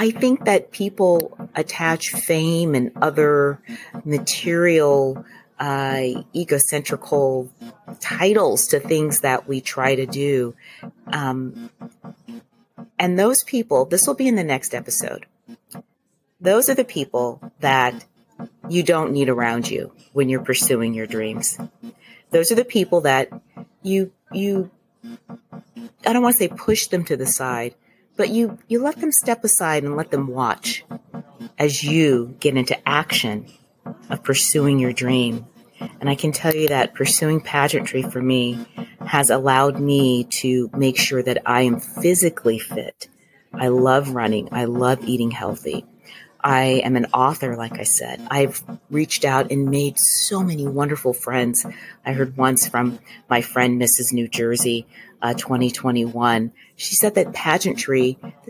I think that people attach fame and other material, uh, egocentrical titles to things that we try to do. Um, and those people, this will be in the next episode. Those are the people that you don't need around you when you're pursuing your dreams. Those are the people that you, you, I don't want to say push them to the side, but you you let them step aside and let them watch as you get into action of pursuing your dream. And I can tell you that pursuing pageantry for me has allowed me to make sure that I am physically fit. I love running. I love eating healthy. I am an author, like I said. I've reached out and made so many wonderful friends. I heard once from my friend, Mrs. New Jersey, uh, 2021. She said that pageantry,